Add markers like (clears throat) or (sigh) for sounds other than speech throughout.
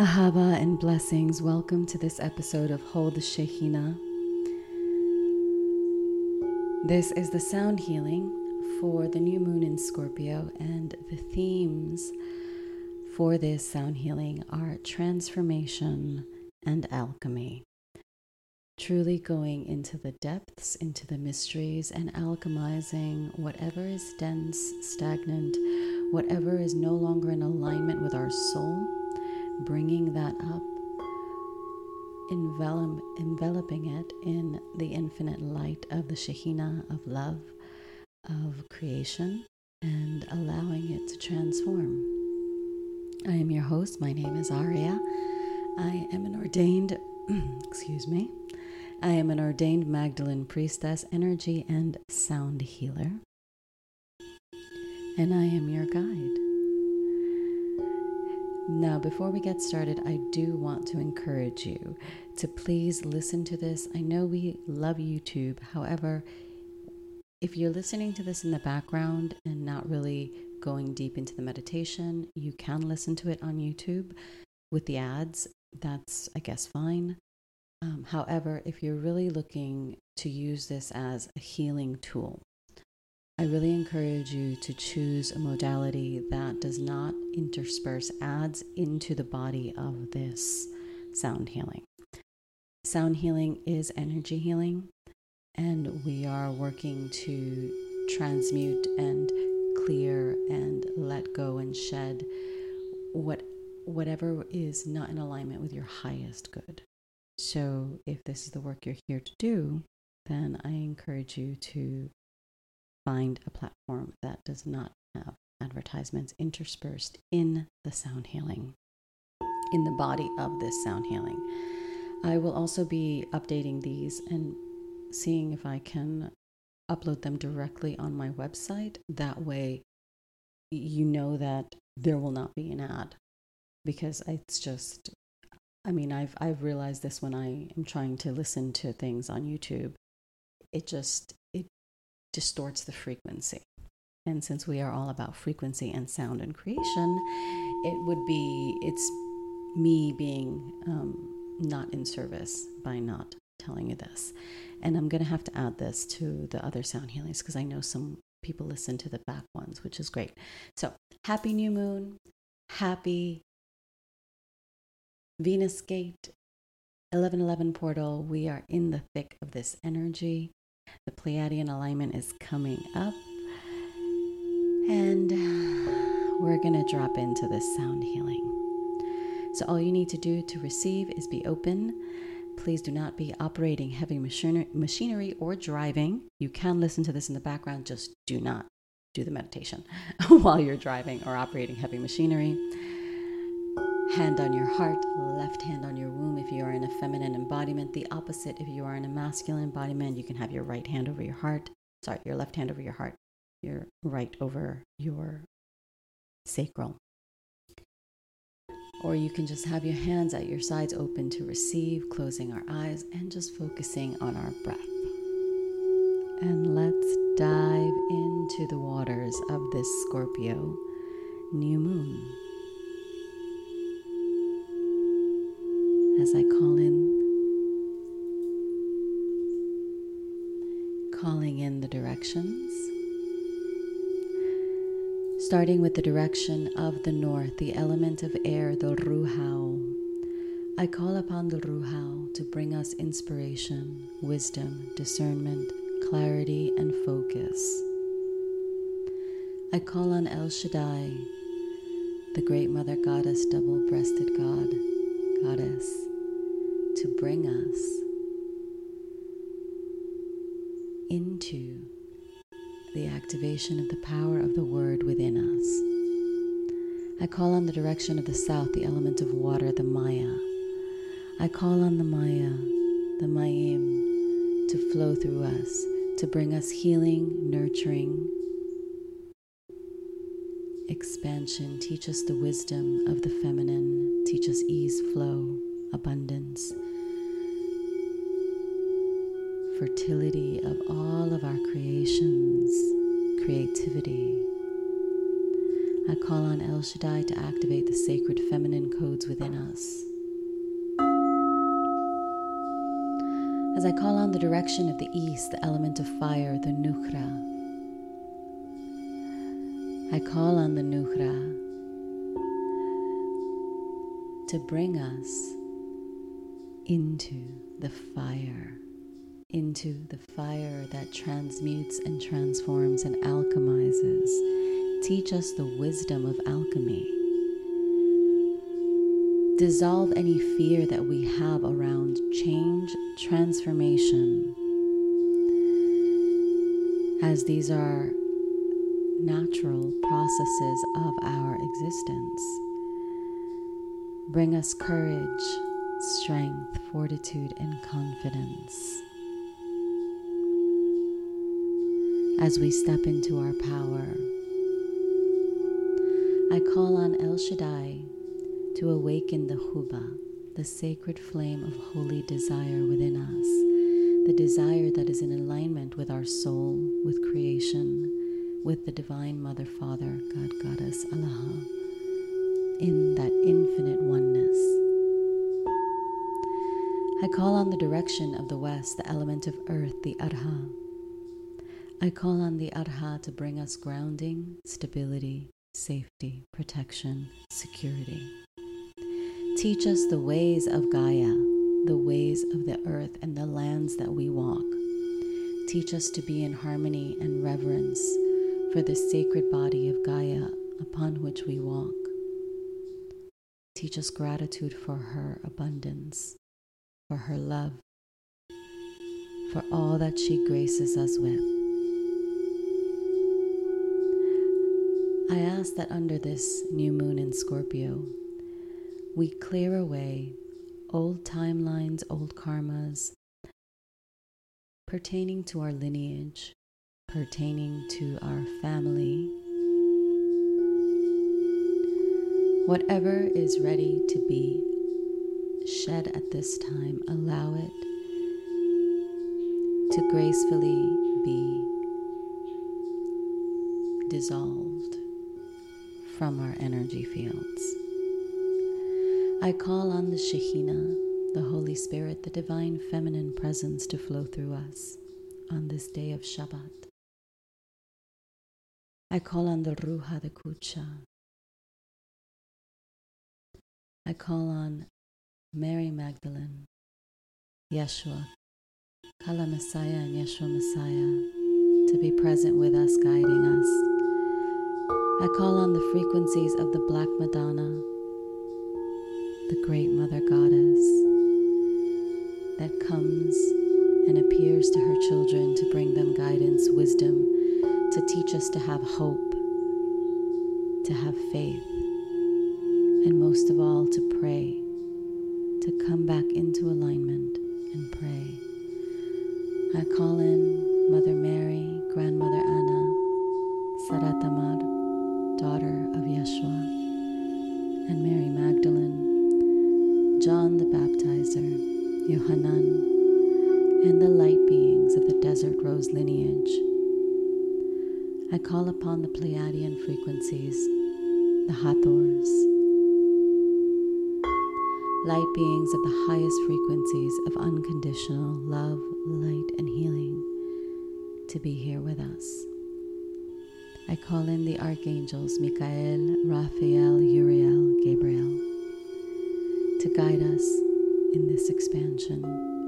Ahava and blessings. Welcome to this episode of Hold the Shekhinah. This is the sound healing for the new moon in Scorpio, and the themes for this sound healing are transformation and alchemy. Truly going into the depths, into the mysteries, and alchemizing whatever is dense, stagnant, whatever is no longer in alignment with our soul bringing that up, envelop, enveloping it in the infinite light of the Shekhinah of love, of creation, and allowing it to transform. I am your host. My name is Aurea. I am an ordained, (clears throat) excuse me, I am an ordained Magdalene priestess, energy and sound healer. And I am your guide. Now, before we get started, I do want to encourage you to please listen to this. I know we love YouTube. However, if you're listening to this in the background and not really going deep into the meditation, you can listen to it on YouTube with the ads. That's, I guess, fine. Um, however, if you're really looking to use this as a healing tool, I really encourage you to choose a modality that does not intersperse ads into the body of this sound healing. Sound healing is energy healing, and we are working to transmute and clear and let go and shed what whatever is not in alignment with your highest good. So if this is the work you're here to do, then I encourage you to find a platform that does not have advertisements interspersed in the sound healing, in the body of this sound healing. I will also be updating these and seeing if I can upload them directly on my website. That way, you know that there will not be an ad because it's just I mean, I've I've realized this when I am trying to listen to things on YouTube. It just distorts the frequency. And since we are all about frequency and sound and creation, it would be, it's me being um, not in service by not telling you this. And I'm going to have to add this to the other sound healings because I know some people listen to the back ones, which is great. So, happy new moon, happy Venus gate, 1111 portal. We are in the thick of this energy. The Pleiadian alignment is coming up. And we're going to drop into this sound healing. So, all you need to do to receive is be open. Please do not be operating heavy machinery or driving. You can listen to this in the background, just do not do the meditation (laughs) while you're driving or operating heavy machinery hand on your heart, left hand on your womb if you are in a feminine embodiment. The opposite, if you are in a masculine embodiment, you can have your right hand over your heart. Sorry, your left hand over your heart, your right over your sacral. Or you can just have your hands at your sides open to receive, closing our eyes and just focusing on our breath. And let's dive into the waters of this Scorpio new moon. As I call in, calling in the directions. Starting with the direction of the north, the element of air, the Ruhao. I call upon the Ruhao to bring us inspiration, wisdom, discernment, clarity, and focus. I call on El Shaddai, the great Mother Goddess, double breasted God, Goddess, to bring us into the activation of the power of the word within us. I call on the direction of the south, the element of water, the Maya. I call on the Maya, the Mayim, to flow through us, to bring us healing, nurturing, expansion. Teach us the wisdom of the feminine. Teach us ease, flow, abundance fertility of all of our creations, creativity. I call on El Shaddai to activate the sacred feminine codes within us. As I call on the direction of the east, the element of fire, the Nukhra, I call on the Nukhra to bring us into the fire, into the fire that transmutes and transforms and alchemizes. Teach us the wisdom of alchemy. Dissolve any fear that we have around change, transformation, as these are natural processes of our existence. Bring us courage, strength, fortitude, and confidence. As we step into our power, I call on El Shaddai to awaken the Huba, the sacred flame of holy desire within us, the desire that is in alignment with our soul, with creation, with the Divine Mother, Father, God, Goddess, Allah, in that infinite oneness. I call on the direction of the west, the element of earth, the Arha. I call on the Arha to bring us grounding, stability, safety, protection, security. Teach us the ways of Gaia, the ways of the earth and the lands that we walk. Teach us to be in harmony and reverence for the sacred body of Gaia upon which we walk. Teach us gratitude for her abundance, for her love, for all that she graces us with. I ask that under this new moon in Scorpio, we clear away old timelines, old karmas pertaining to our lineage, pertaining to our family. Whatever is ready to be shed at this time, allow it to gracefully be dissolved from our energy fields. I call on the Shekhinah, the Holy Spirit, the divine feminine presence to flow through us on this day of Shabbat. I call on the Ruha, the Kucha. I call on Mary Magdalene, Yeshua, Kala Messiah, and Yeshua Messiah to be present with us, guiding us. I call on the frequencies of the Black Madonna, the great Mother Goddess that comes and appears to her children to bring them guidance, wisdom, to teach us to have hope, to have faith, and most of all, to pray, to come back into alignment and pray. I call in Mother Mary, Grandmother Anna, Saratamar, daughter of Yeshua, and Mary Magdalene, John the Baptizer, Yohanan, and the light beings of the Desert Rose lineage I call upon the Pleiadian frequencies, the Hathors, light beings of the highest frequencies of unconditional love, light, and healing, to be here with us. I call in the archangels Michael, Raphael, Uriel, Gabriel to guide us in this expansion,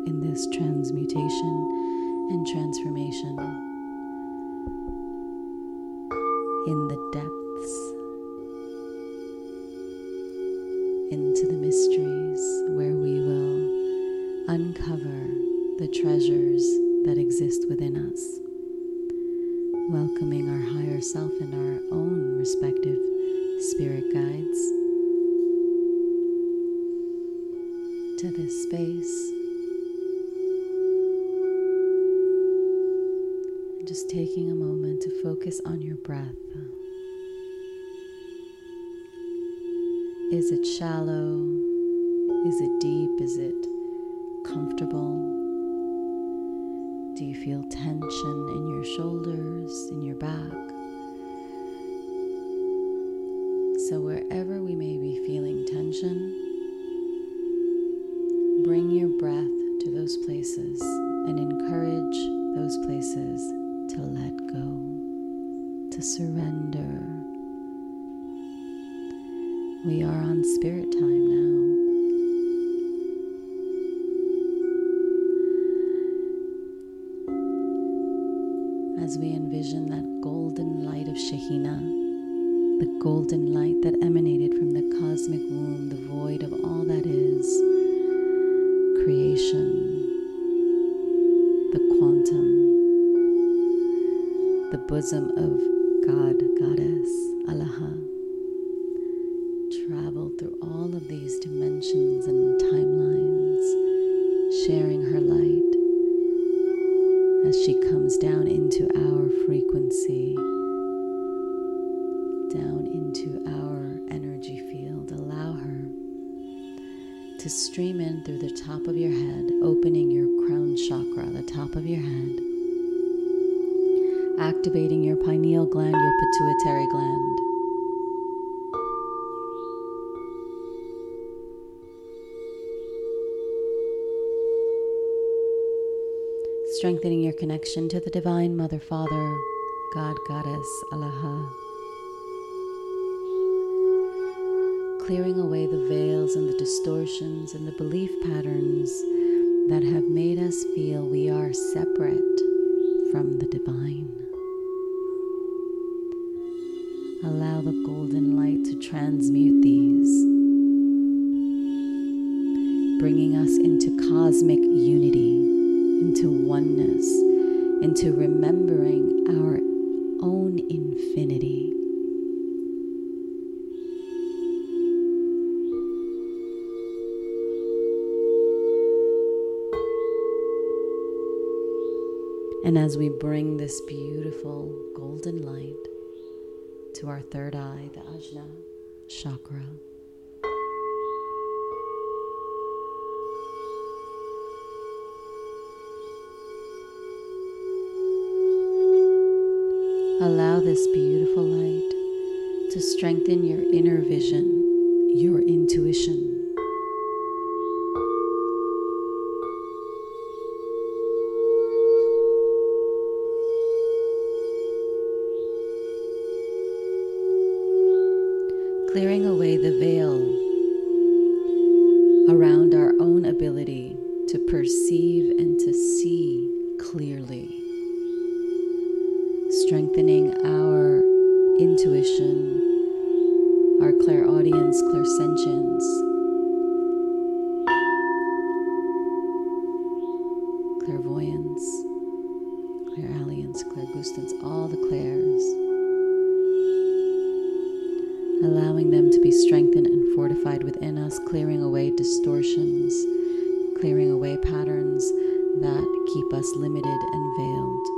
in this transmutation and transformation. In the depths, into the mysteries where we will uncover the treasures that exist within us, welcoming our higher self and our own respective spirit guides to this space. just taking a moment to focus on your breath. Is it shallow? Is it deep? Is it comfortable? Do you feel tension in your shoulders, in your back? So, wherever we may be feeling tension, bring your breath to those places and encourage those places to let go, to surrender. We are on spirit time now. As we envision that golden light of Shekhinah the golden light that emanated from the cosmic womb, the void of all that is, creation, the quantum, the bosom of God, Goddess, Allah, traveled through all of these dimensions and timelines, sharing her light as she comes down into our frequency down into our energy field. Allow her to stream in through the top of your head, opening your crown chakra, the top of your head, activating your pineal gland, your pituitary gland. Strengthening your connection to the Divine Mother, Father, God, Goddess, Allah. clearing away the veils and the distortions and the belief patterns that have made us feel we are separate from the divine. Allow the golden light to transmute these, bringing us into cosmic unity, into oneness, into remembering our own infinity. And as we bring this beautiful golden light to our third eye, the Ajna chakra, allow this beautiful light to strengthen your inner vision, your intuition. clearing away the veil around our own ability to perceive and to see clearly, strengthening our intuition, our clairaudience, clairsentience. Clairvoyance, clairalience, clairgustance, all the clairs allowing them to be strengthened and fortified within us, clearing away distortions, clearing away patterns that keep us limited and veiled.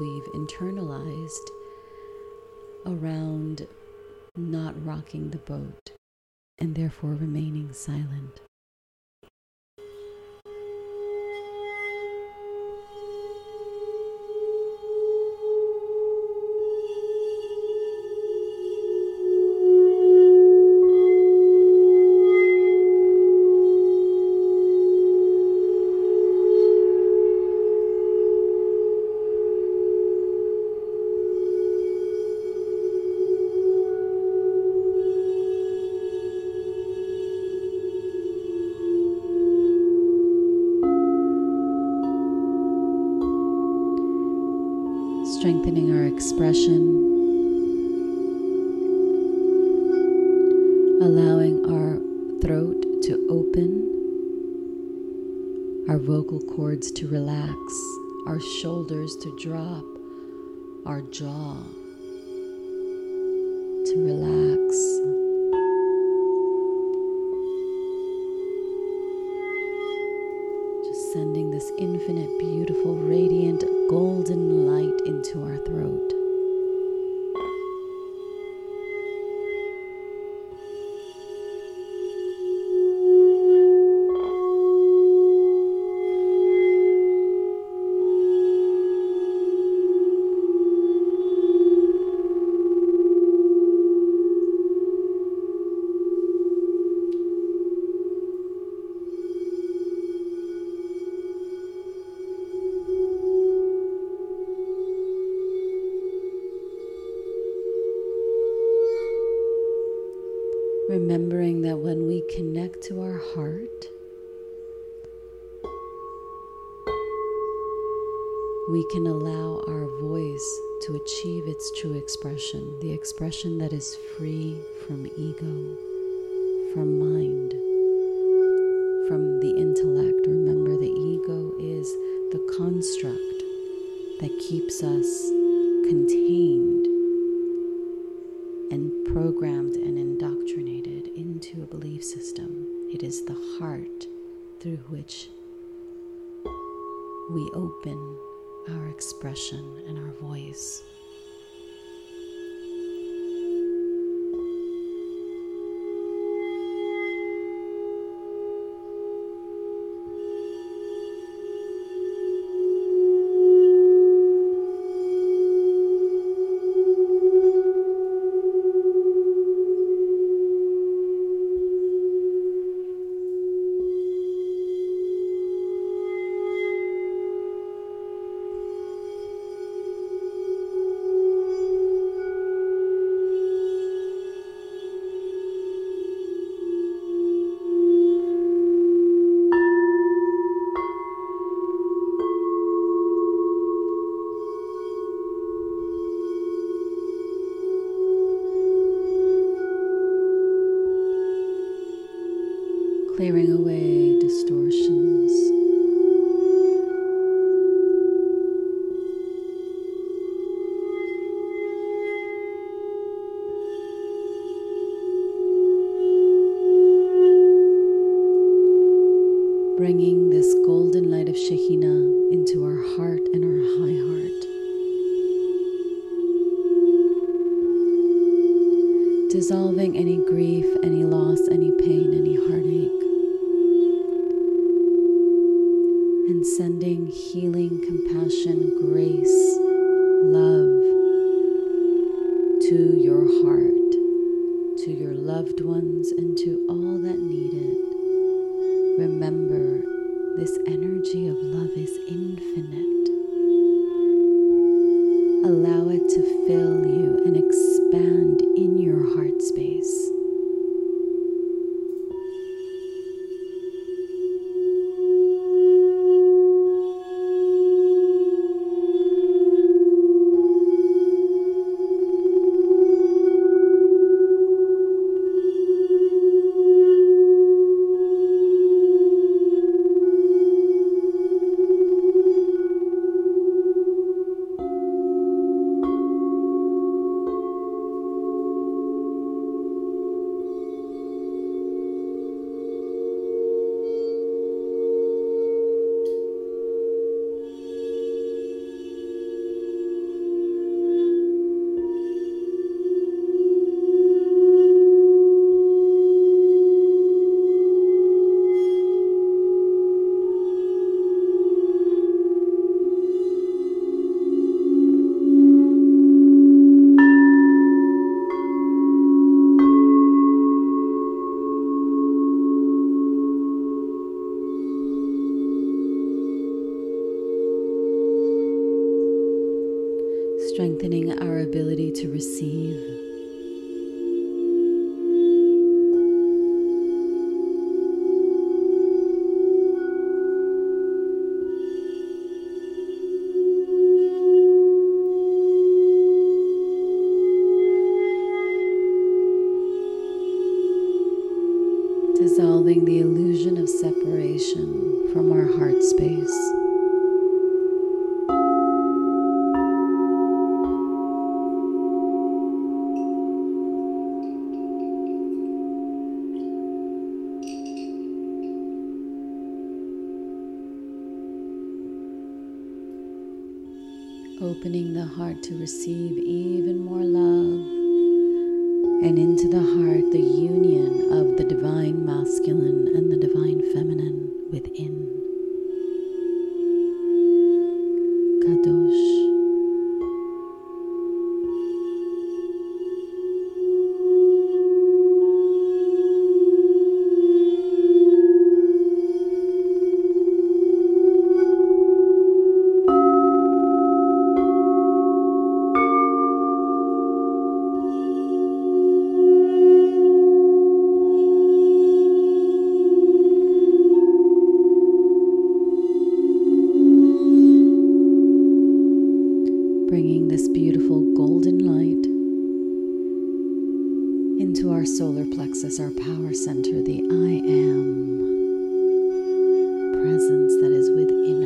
we've internalized around not rocking the boat and therefore remaining silent. our vocal cords to relax, our shoulders to drop, our jaw to relax. bringing this beautiful golden light into our solar plexus, our power center, the I am presence that is within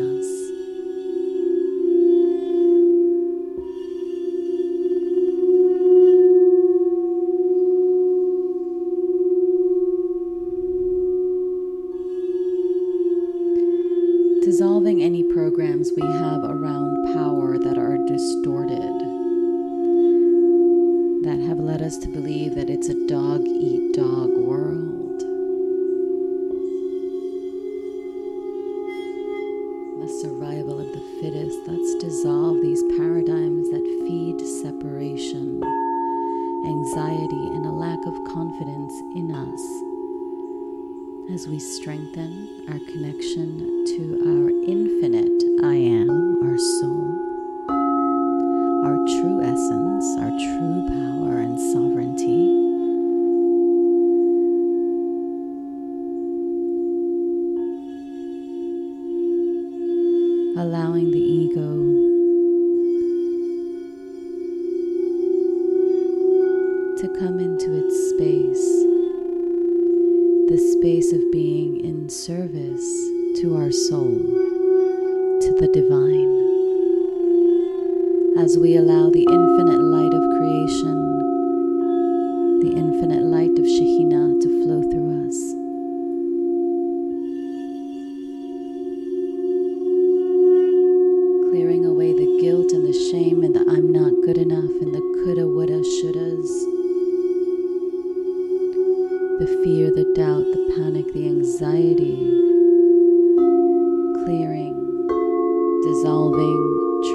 dissolving,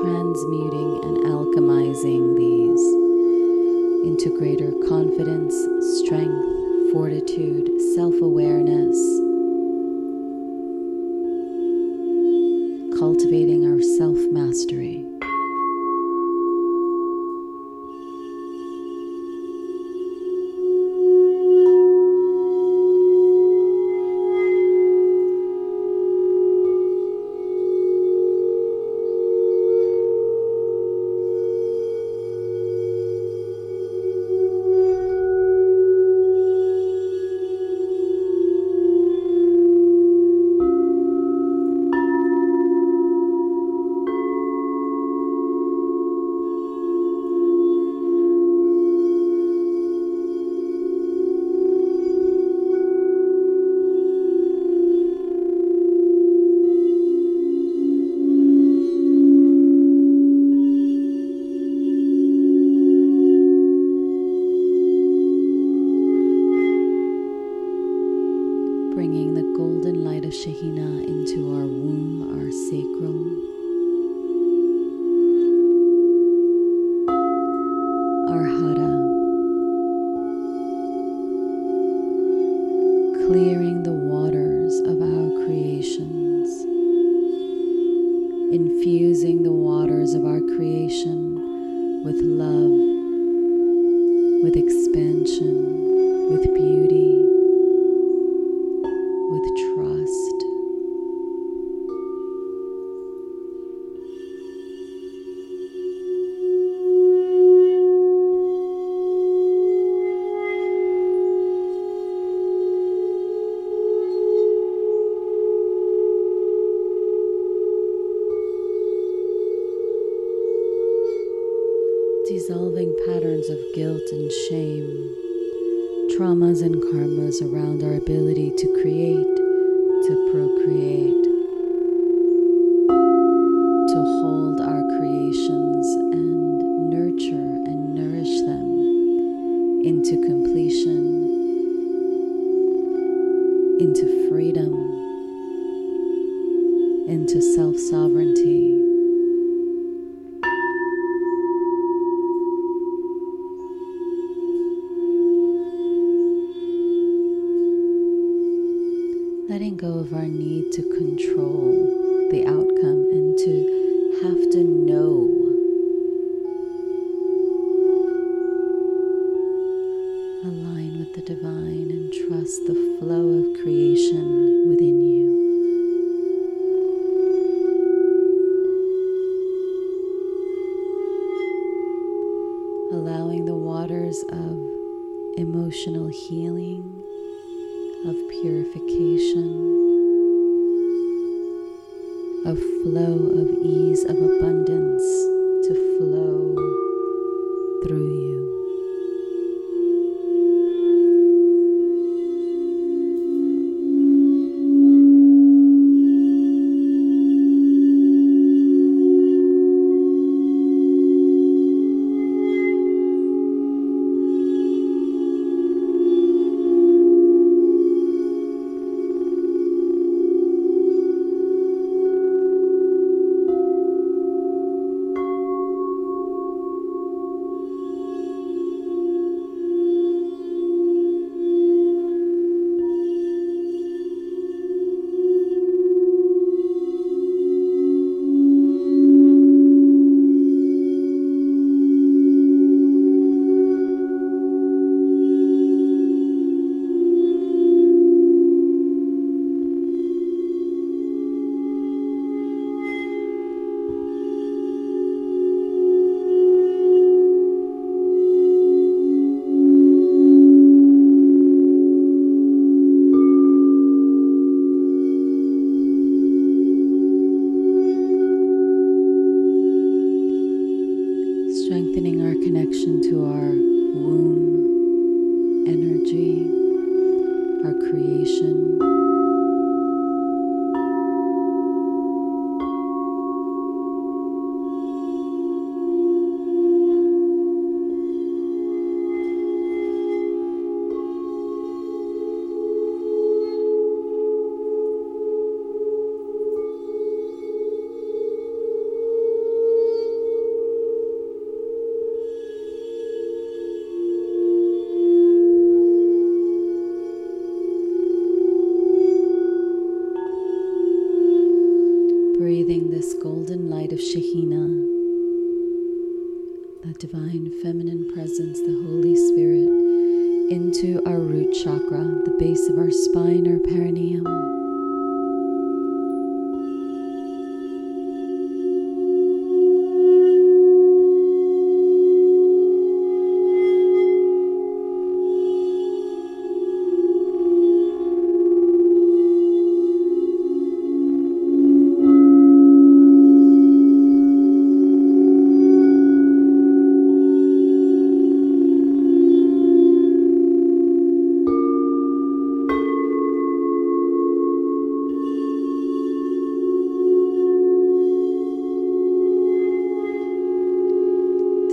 transmuting, and alchemizing these into greater confidence, strength, fortitude, self awareness dissolving patterns of guilt and shame, traumas and karmas around our ability to create, to procreate,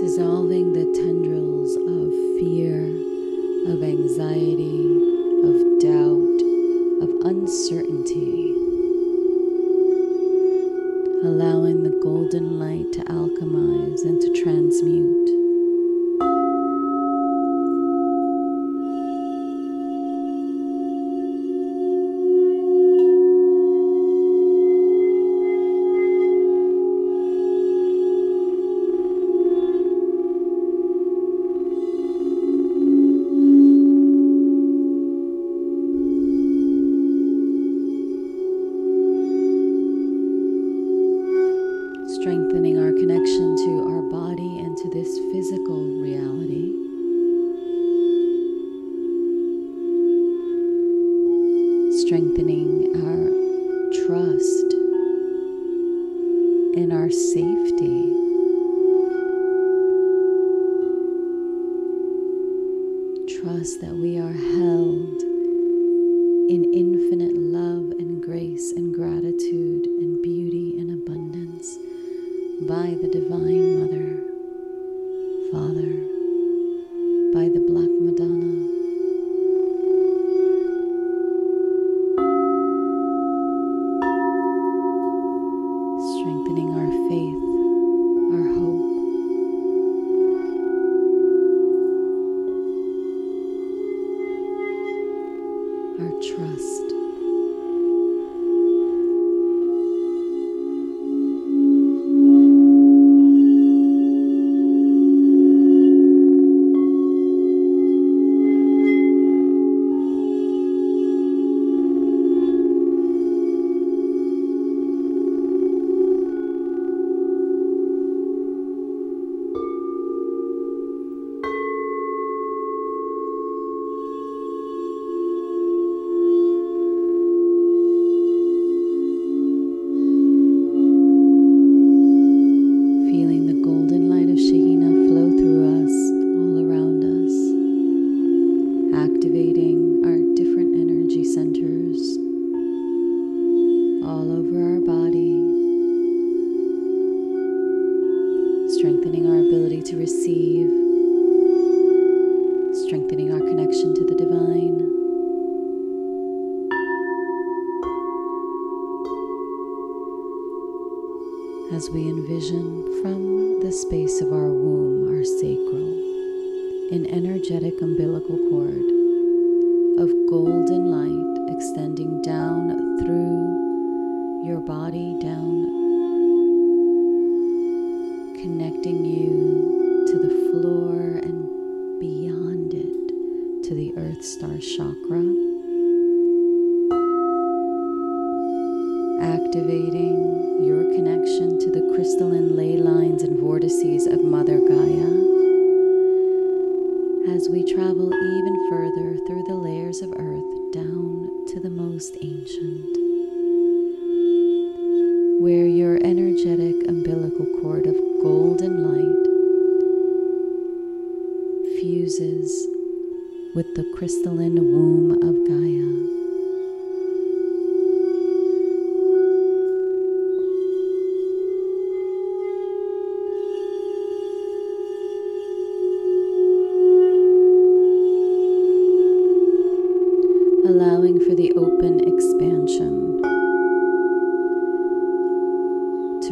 dissolving the tendrils of fear, of anxiety, of doubt, of uncertainty, allowing the golden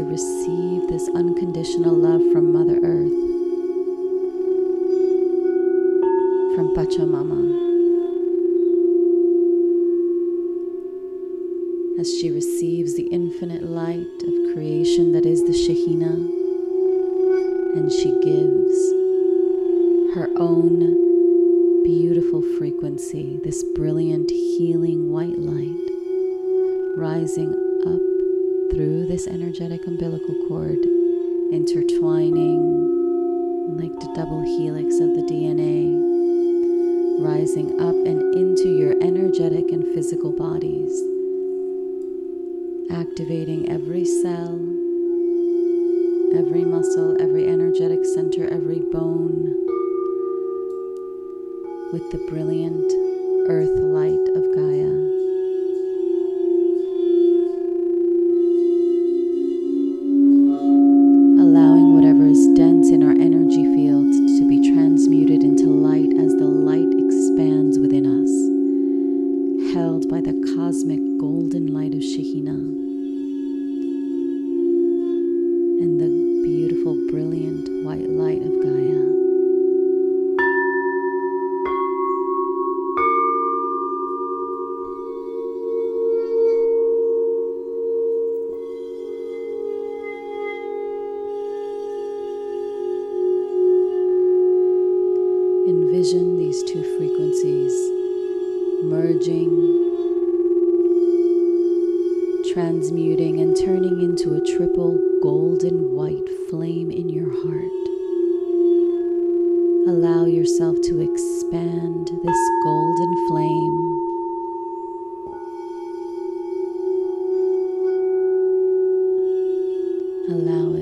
to receive this unconditional love from Mother Earth, from Pachamama. As she receives the infinite light of creation that is the Shekhinah, and she gives her own beautiful frequency, this brilliant healing white light rising through this energetic umbilical cord, intertwining like the double helix of the DNA, rising up and into your energetic and physical bodies, activating every cell, every muscle, every energetic center, every bone with the brilliant earth light of Gaia. Allow it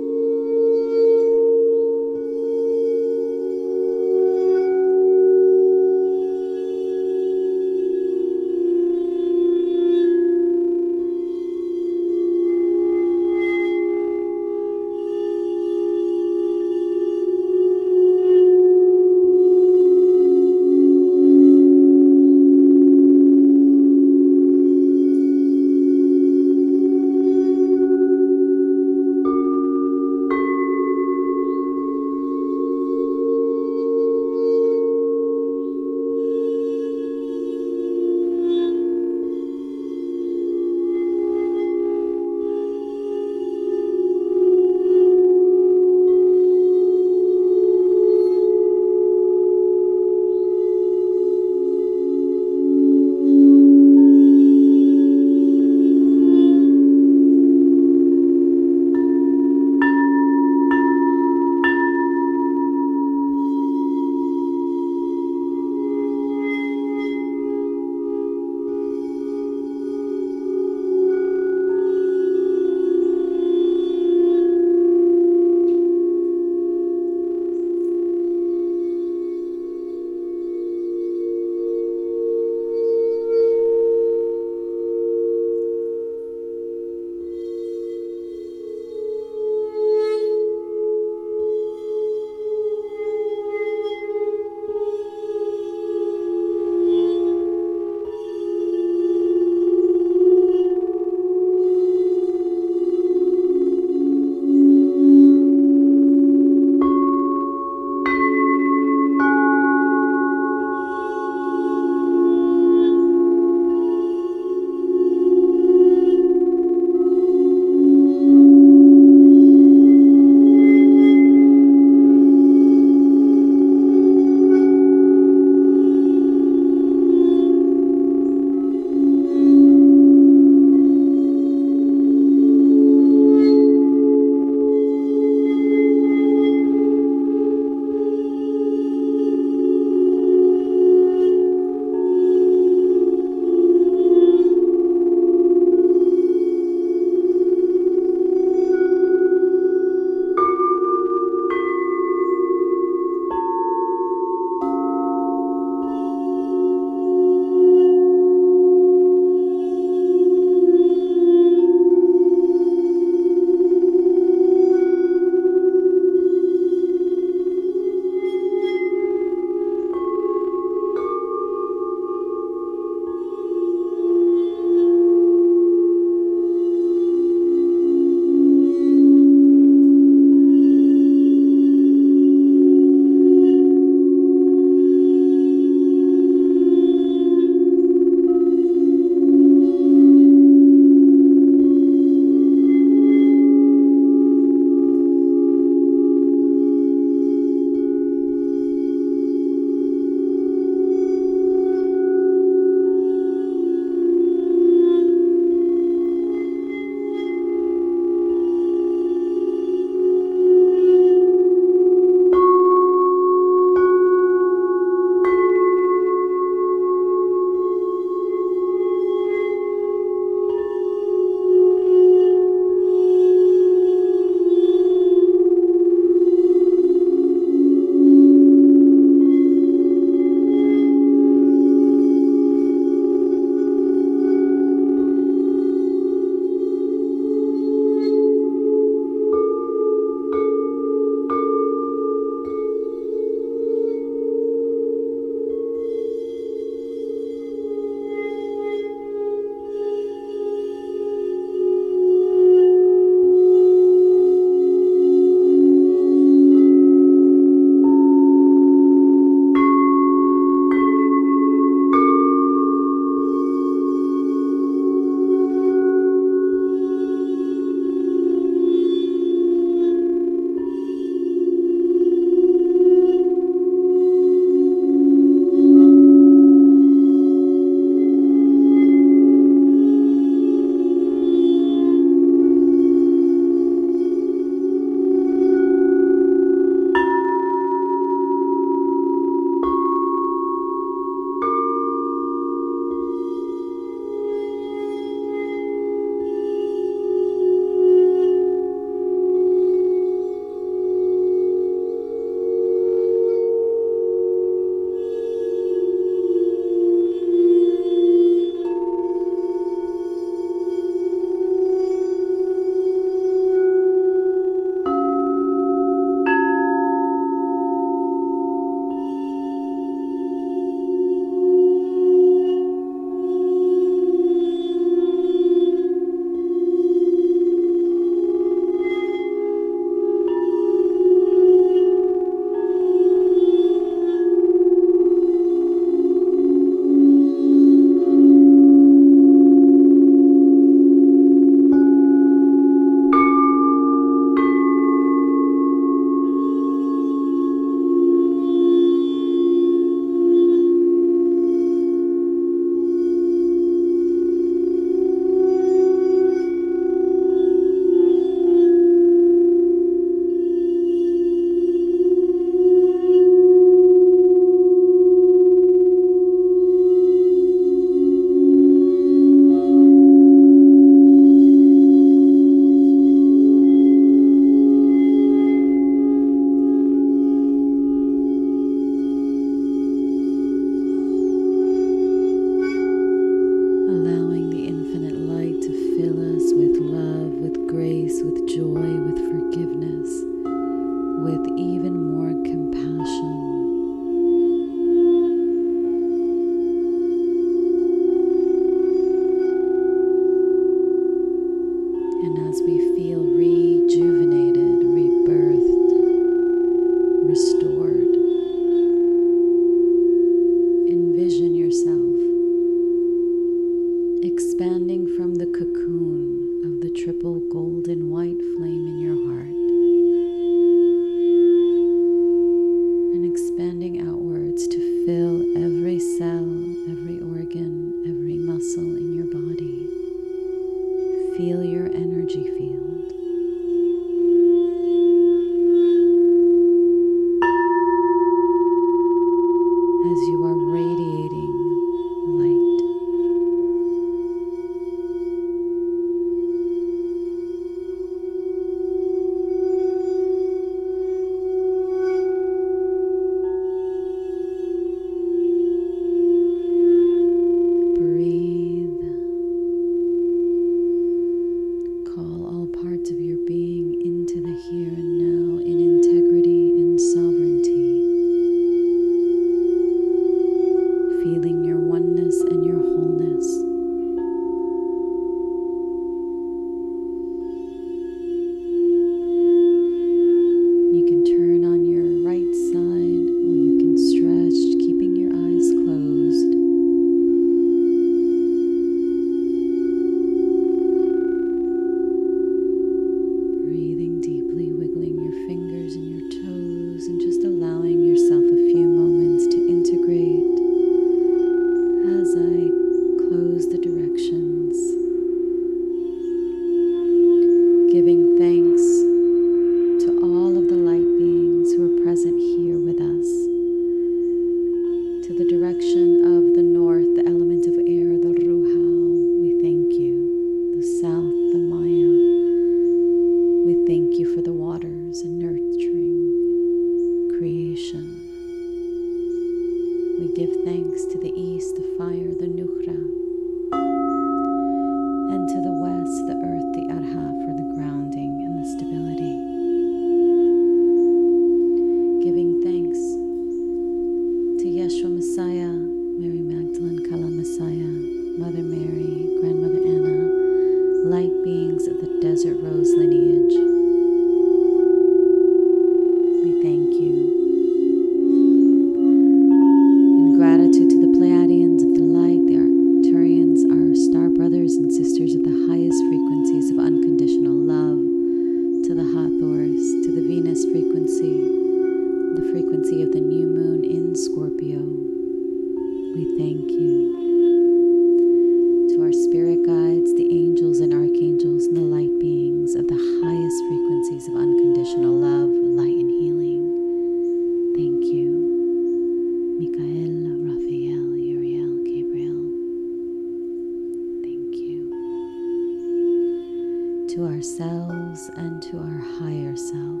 to ourselves and to our higher self.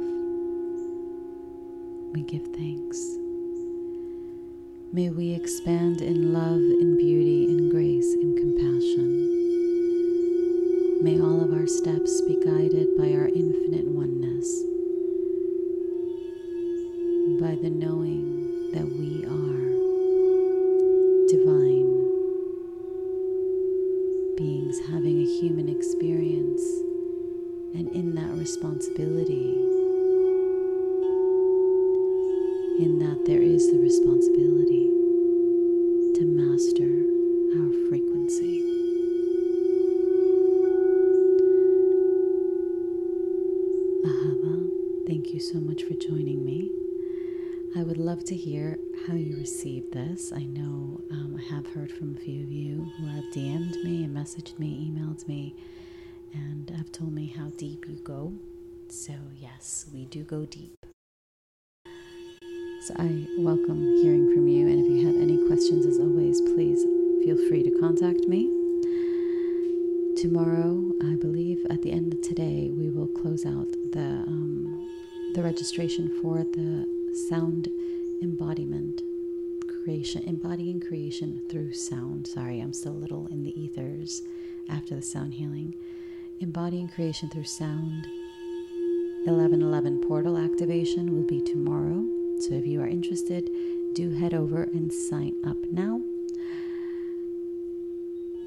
We give thanks. May we expand in love, in beauty, in grace, in compassion. May all of our steps be guided by our infinite oneness, by the knowing. And in that responsibility, in that there is the responsibility to master our frequency. Ahava, thank you so much for joining me. I would love to hear how you received this. I know um, I have heard from a few of you who have DM'd me and messaged me, emailed me and have told me how deep you go. So, yes, we do go deep. So, I welcome hearing from you. And if you have any questions, as always, please feel free to contact me. Tomorrow, I believe at the end of today, we will close out the, um, the registration for the sound embodiment creation, embodying creation through sound. Sorry, I'm still a little in the ethers after the sound healing embodying creation through sound. 1111 portal activation will be tomorrow. So if you are interested, do head over and sign up now.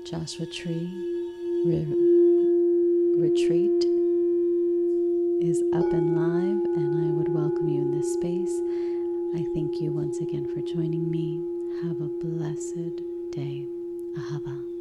Joshua Tree re- Retreat is up and live, and I would welcome you in this space. I thank you once again for joining me. Have a blessed day. Ahava.